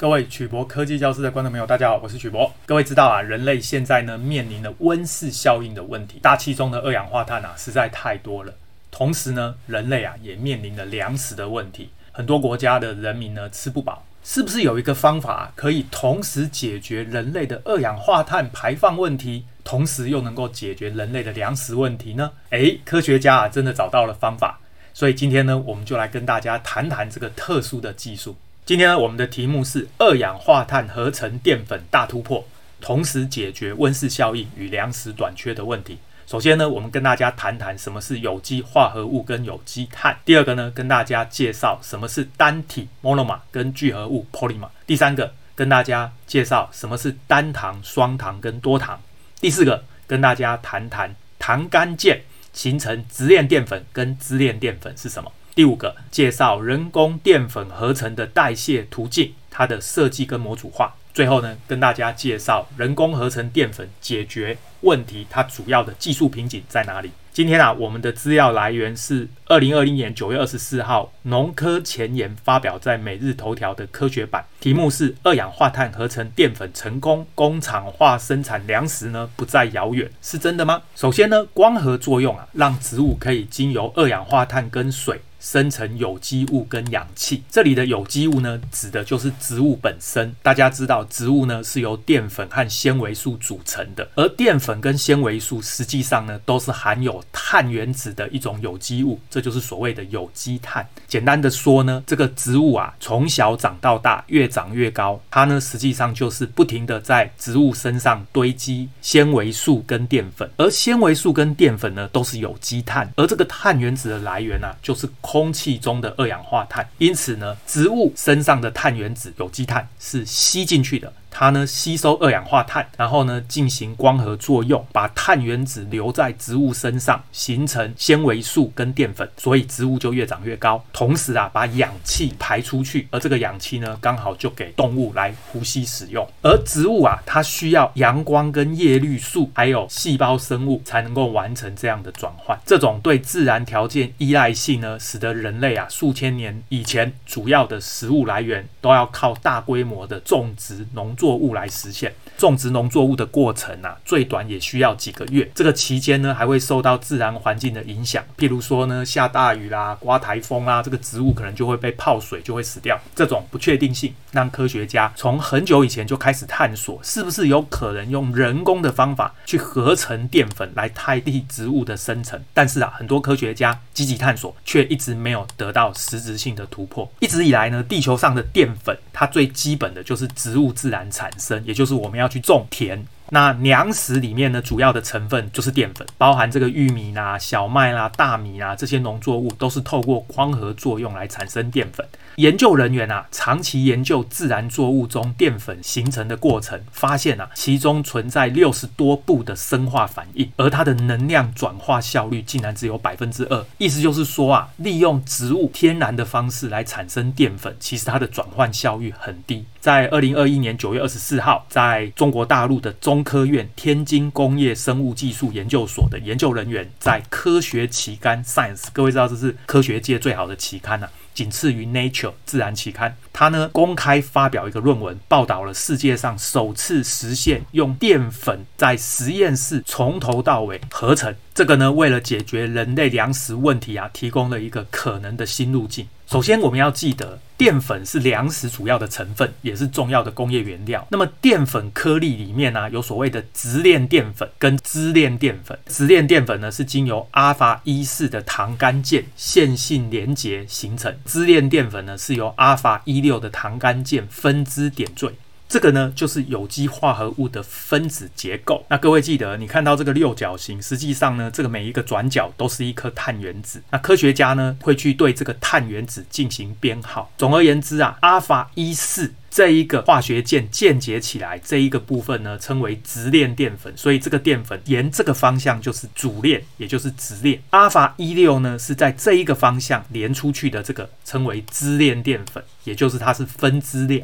各位曲博科技教室的观众朋友，大家好，我是曲博。各位知道啊，人类现在呢面临了温室效应的问题，大气中的二氧化碳啊实在太多了。同时呢，人类啊也面临了粮食的问题，很多国家的人民呢吃不饱。是不是有一个方法可以同时解决人类的二氧化碳排放问题，同时又能够解决人类的粮食问题呢？诶，科学家啊真的找到了方法，所以今天呢，我们就来跟大家谈谈这个特殊的技术。今天呢，我们的题目是二氧化碳合成淀粉大突破，同时解决温室效应与粮食短缺的问题。首先呢，我们跟大家谈谈什么是有机化合物跟有机碳。第二个呢，跟大家介绍什么是单体 monomer 跟聚合物 polymer。第三个，跟大家介绍什么是单糖、双糖跟多糖。第四个，跟大家谈谈糖苷键形成直链淀粉跟支链淀粉是什么。第五个，介绍人工淀粉合成的代谢途径，它的设计跟模组化。最后呢，跟大家介绍人工合成淀粉解决问题，它主要的技术瓶颈在哪里？今天啊，我们的资料来源是二零二零年九月二十四号农科前沿发表在每日头条的科学版，题目是二氧化碳合成淀粉成功，工厂化生产粮食呢不再遥远，是真的吗？首先呢，光合作用啊，让植物可以经由二氧化碳跟水。生成有机物跟氧气，这里的有机物呢，指的就是植物本身。大家知道，植物呢是由淀粉和纤维素组成的，而淀粉跟纤维素实际上呢，都是含有碳原子的一种有机物，这就是所谓的有机碳。简单的说呢，这个植物啊，从小长到大，越长越高，它呢实际上就是不停地在植物身上堆积纤维素跟淀粉，而纤维素跟淀粉呢，都是有机碳，而这个碳原子的来源呢、啊，就是。空空气中的二氧化碳，因此呢，植物身上的碳原子有机碳是吸进去的。它呢吸收二氧化碳，然后呢进行光合作用，把碳原子留在植物身上，形成纤维素跟淀粉，所以植物就越长越高。同时啊，把氧气排出去，而这个氧气呢刚好就给动物来呼吸使用。而植物啊，它需要阳光跟叶绿素，还有细胞生物才能够完成这样的转换。这种对自然条件依赖性呢，使得人类啊数千年以前主要的食物来源都要靠大规模的种植农作。作物来实现种植农作物的过程啊，最短也需要几个月。这个期间呢，还会受到自然环境的影响，譬如说呢，下大雨啦、刮台风啦，这个植物可能就会被泡水，就会死掉。这种不确定性让科学家从很久以前就开始探索，是不是有可能用人工的方法去合成淀粉来代替植物的生成。但是啊，很多科学家积极探索，却一直没有得到实质性的突破。一直以来呢，地球上的淀粉，它最基本的就是植物自然产生，也就是我们要去种田。那粮食里面呢，主要的成分就是淀粉，包含这个玉米啦、小麦啦、大米啦这些农作物，都是透过光合作用来产生淀粉。研究人员啊，长期研究自然作物中淀粉形成的过程，发现啊，其中存在六十多步的生化反应，而它的能量转化效率竟然只有百分之二。意思就是说啊，利用植物天然的方式来产生淀粉，其实它的转换效率很低。在二零二一年九月二十四号，在中国大陆的中中科院天津工业生物技术研究所的研究人员，在科学期刊《Science》，各位知道这是科学界最好的期刊啊。仅次于《Nature》自然期刊，他呢公开发表一个论文，报道了世界上首次实现用淀粉在实验室从头到尾合成。这个呢，为了解决人类粮食问题啊，提供了一个可能的新路径。首先，我们要记得，淀粉是粮食主要的成分，也是重要的工业原料。那么，淀粉颗粒里面呢、有所谓的直链淀粉跟支链淀粉。直链淀粉呢，是经由阿尔法一四的糖苷键线性连结形成；支链淀粉呢，是由阿尔法一六的糖苷键分支点缀。这个呢，就是有机化合物的分子结构。那各位记得，你看到这个六角形，实际上呢，这个每一个转角都是一颗碳原子。那科学家呢，会去对这个碳原子进行编号。总而言之啊，阿尔法一四这一个化学键键结起来这一个部分呢，称为直链淀粉。所以这个淀粉沿这个方向就是主链，也就是直链。阿尔法一六呢，是在这一个方向连出去的，这个称为支链淀粉，也就是它是分支链。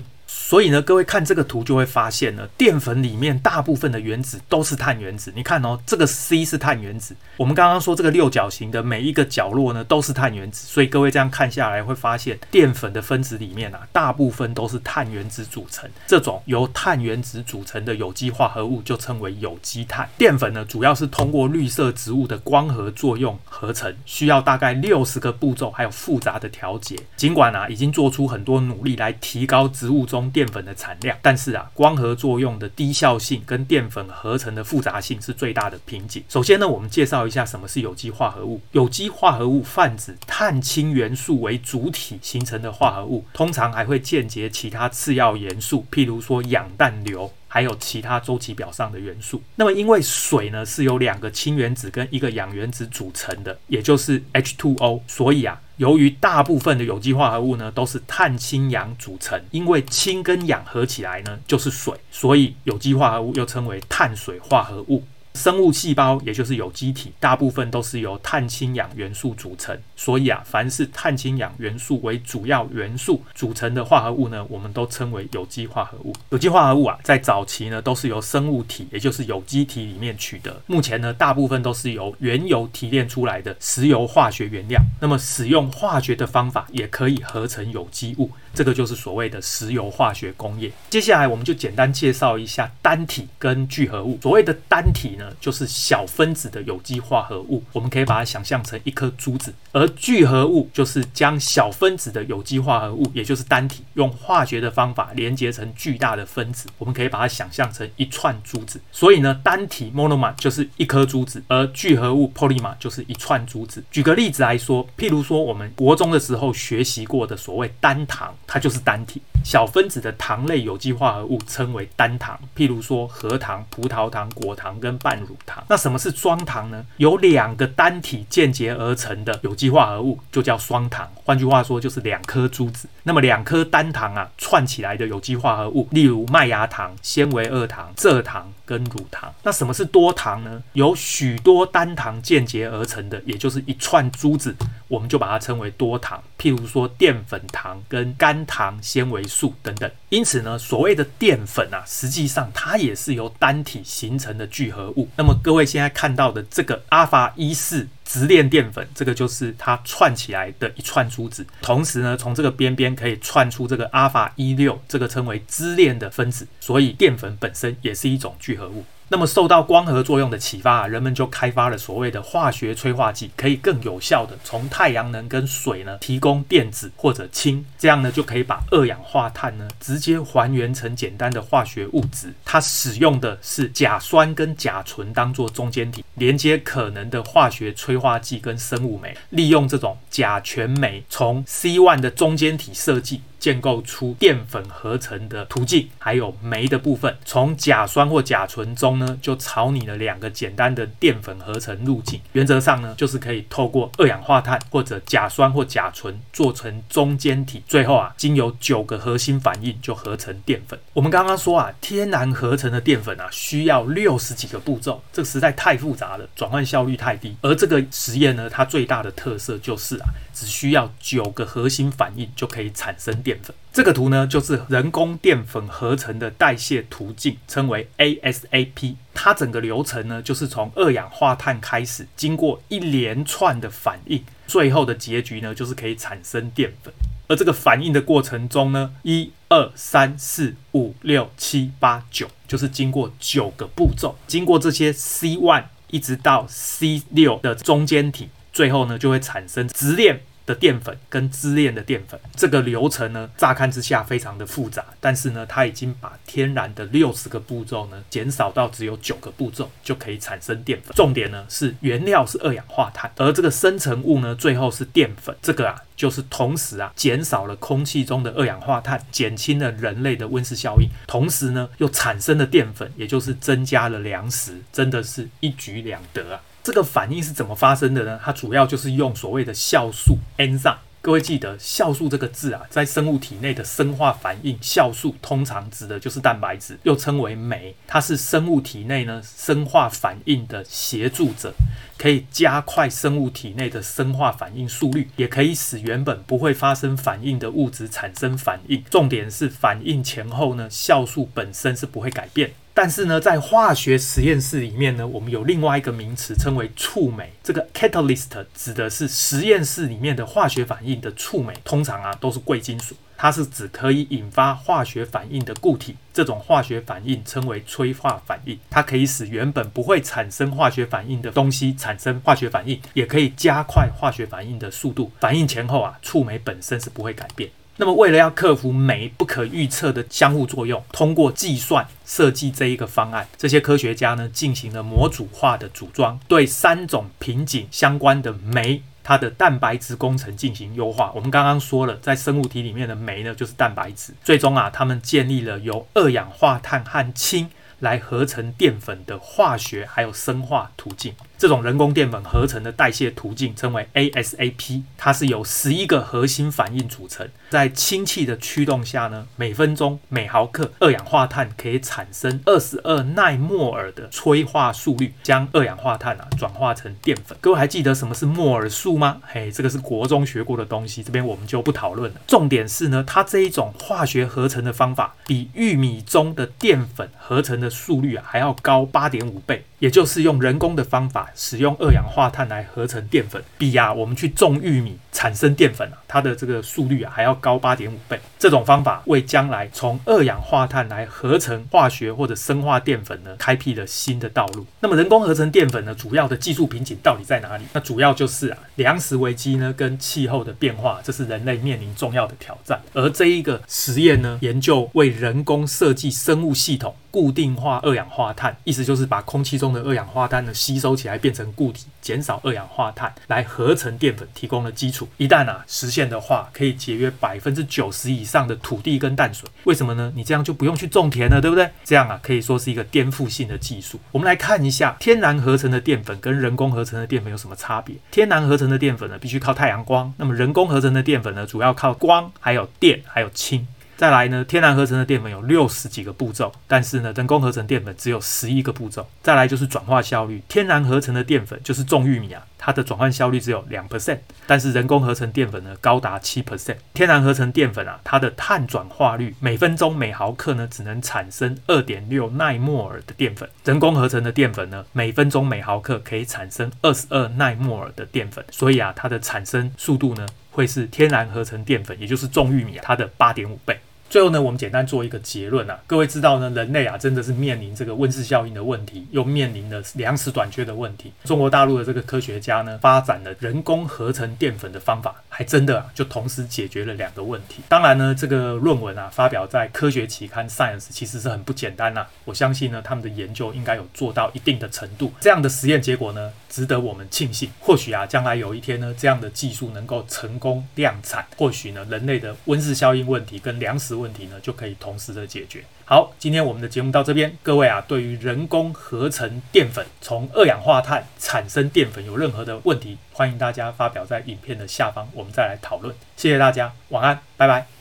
所以呢，各位看这个图就会发现呢，淀粉里面大部分的原子都是碳原子。你看哦，这个 C 是碳原子。我们刚刚说这个六角形的每一个角落呢都是碳原子，所以各位这样看下来会发现，淀粉的分子里面啊，大部分都是碳原子组成。这种由碳原子组成的有机化合物就称为有机碳。淀粉呢，主要是通过绿色植物的光合作用合成，需要大概六十个步骤，还有复杂的调节。尽管啊，已经做出很多努力来提高植物中淀粉的产量，但是啊，光合作用的低效性跟淀粉合成的复杂性是最大的瓶颈。首先呢，我们介绍一下什么是有机化合物。有机化合物泛指碳氢元素为主体形成的化合物，通常还会间接其他次要元素，譬如说氧氮硫。还有其他周期表上的元素。那么，因为水呢是由两个氢原子跟一个氧原子组成的，也就是 H2O，所以啊，由于大部分的有机化合物呢都是碳氢氧组成，因为氢跟氧合起来呢就是水，所以有机化合物又称为碳水化合物。生物细胞也就是有机体，大部分都是由碳氢氧元素组成，所以啊，凡是碳氢氧元素为主要元素组成的化合物呢，我们都称为有机化合物。有机化合物啊，在早期呢，都是由生物体，也就是有机体里面取得。目前呢，大部分都是由原油提炼出来的石油化学原料。那么，使用化学的方法也可以合成有机物。这个就是所谓的石油化学工业。接下来我们就简单介绍一下单体跟聚合物。所谓的单体呢，就是小分子的有机化合物，我们可以把它想象成一颗珠子；而聚合物就是将小分子的有机化合物，也就是单体，用化学的方法连接成巨大的分子，我们可以把它想象成一串珠子。所以呢，单体 monomer 就是一颗珠子，而聚合物 polymer 就是一串珠子。举个例子来说，譬如说我们国中的时候学习过的所谓单糖。它就是单体，小分子的糖类有机化合物称为单糖，譬如说核糖、葡萄糖、果糖跟半半乳糖。那什么是双糖呢？有两个单体间接而成的有机化合物就叫双糖。换句话说，就是两颗珠子。那么两颗单糖啊串起来的有机化合物，例如麦芽糖、纤维二糖、蔗糖跟乳糖。那什么是多糖呢？有许多单糖间接而成的，也就是一串珠子，我们就把它称为多糖。譬如说淀粉糖跟肝糖、纤维素等等。因此呢，所谓的淀粉啊，实际上它也是由单体形成的聚合物。那么各位现在看到的这个阿法一四直链淀粉，这个就是它串起来的一串珠子。同时呢，从这个边边可以串出这个阿法一六，这个称为支链的分子。所以淀粉本身也是一种聚合物。那么受到光合作用的启发啊，人们就开发了所谓的化学催化剂，可以更有效的从太阳能跟水呢提供电子或者氢，这样呢就可以把二氧化碳呢直接还原成简单的化学物质。它使用的是甲酸跟甲醇当做中间体，连接可能的化学催化剂跟生物酶，利用这种甲醛酶从 C1 的中间体设计。建构出淀粉合成的途径，还有酶的部分，从甲酸或甲醇中呢，就草拟了两个简单的淀粉合成路径。原则上呢，就是可以透过二氧化碳或者甲酸或甲醇做成中间体，最后啊，经由九个核心反应就合成淀粉。我们刚刚说啊，天然合成的淀粉啊，需要六十几个步骤，这实在太复杂了，转换效率太低。而这个实验呢，它最大的特色就是啊，只需要九个核心反应就可以产生淀淀粉。这个图呢，就是人工淀粉合成的代谢途径，称为 ASAP。它整个流程呢，就是从二氧化碳开始，经过一连串的反应，最后的结局呢，就是可以产生淀粉。而这个反应的过程中呢，一二三四五六七八九，就是经过九个步骤，经过这些 C one 一直到 C 六的中间体，最后呢，就会产生直链。的淀粉跟支链的淀粉，这个流程呢，乍看之下非常的复杂，但是呢，它已经把天然的六十个步骤呢，减少到只有九个步骤就可以产生淀粉。重点呢是原料是二氧化碳，而这个生成物呢，最后是淀粉。这个啊，就是同时啊，减少了空气中的二氧化碳，减轻了人类的温室效应，同时呢，又产生了淀粉，也就是增加了粮食，真的是一举两得啊。这个反应是怎么发生的呢？它主要就是用所谓的酵素 enzyme 各位记得酵素这个字啊，在生物体内的生化反应，酵素通常指的就是蛋白质，又称为酶，它是生物体内呢生化反应的协助者，可以加快生物体内的生化反应速率，也可以使原本不会发生反应的物质产生反应。重点是反应前后呢，酵素本身是不会改变。但是呢，在化学实验室里面呢，我们有另外一个名词称为触媒。这个 catalyst 指的是实验室里面的化学反应的触媒，通常啊都是贵金属，它是指可以引发化学反应的固体。这种化学反应称为催化反应，它可以使原本不会产生化学反应的东西产生化学反应，也可以加快化学反应的速度。反应前后啊，触媒本身是不会改变。那么，为了要克服酶不可预测的相互作用，通过计算设计这一个方案，这些科学家呢进行了模组化的组装，对三种瓶颈相关的酶，它的蛋白质工程进行优化。我们刚刚说了，在生物体里面的酶呢就是蛋白质。最终啊，他们建立了由二氧化碳和氢来合成淀粉的化学还有生化途径。这种人工淀粉合成的代谢途径称为 ASAP，它是由十一个核心反应组成。在氢气的驱动下呢，每分钟每毫克二氧化碳可以产生二十二奈莫尔的催化速率，将二氧化碳啊转化成淀粉。各位还记得什么是莫尔数吗？嘿，这个是国中学过的东西，这边我们就不讨论了。重点是呢，它这一种化学合成的方法比玉米中的淀粉合成的速率啊还要高八点五倍。也就是用人工的方法，使用二氧化碳来合成淀粉，比呀我们去种玉米。产生淀粉啊，它的这个速率啊还要高八点五倍。这种方法为将来从二氧化碳来合成化学或者生化淀粉呢，开辟了新的道路。那么人工合成淀粉呢，主要的技术瓶颈到底在哪里？那主要就是啊粮食危机呢跟气候的变化，这是人类面临重要的挑战。而这一个实验呢，研究为人工设计生物系统。固定化二氧化碳，意思就是把空气中的二氧化碳呢吸收起来变成固体，减少二氧化碳来合成淀粉，提供了基础。一旦啊实现的话，可以节约百分之九十以上的土地跟淡水。为什么呢？你这样就不用去种田了，对不对？这样啊可以说是一个颠覆性的技术。我们来看一下天然合成的淀粉跟人工合成的淀粉有什么差别。天然合成的淀粉呢，必须靠太阳光；那么人工合成的淀粉呢，主要靠光、还有电、还有氢。再来呢，天然合成的淀粉有六十几个步骤，但是呢，人工合成淀粉只有十一个步骤。再来就是转化效率，天然合成的淀粉就是种玉米啊，它的转换效率只有两 percent，但是人工合成淀粉呢高达七 percent。天然合成淀粉啊，它的碳转化率每分钟每毫克呢只能产生二点六奈莫尔的淀粉，人工合成的淀粉呢每分钟每毫克可以产生二十二奈莫尔的淀粉，所以啊，它的产生速度呢会是天然合成淀粉，也就是种玉米啊，它的八点五倍。最后呢，我们简单做一个结论啊。各位知道呢，人类啊真的是面临这个温室效应的问题，又面临了粮食短缺的问题。中国大陆的这个科学家呢，发展了人工合成淀粉的方法，还真的啊就同时解决了两个问题。当然呢，这个论文啊发表在科学期刊 Science 其实是很不简单呐、我相信呢，他们的研究应该有做到一定的程度。这样的实验结果呢，值得我们庆幸。或许啊，将来有一天呢，这样的技术能够成功量产，或许呢，人类的温室效应问题跟粮食问题呢就可以同时的解决。好，今天我们的节目到这边，各位啊，对于人工合成淀粉从二氧化碳产生淀粉有任何的问题，欢迎大家发表在影片的下方，我们再来讨论。谢谢大家，晚安，拜拜。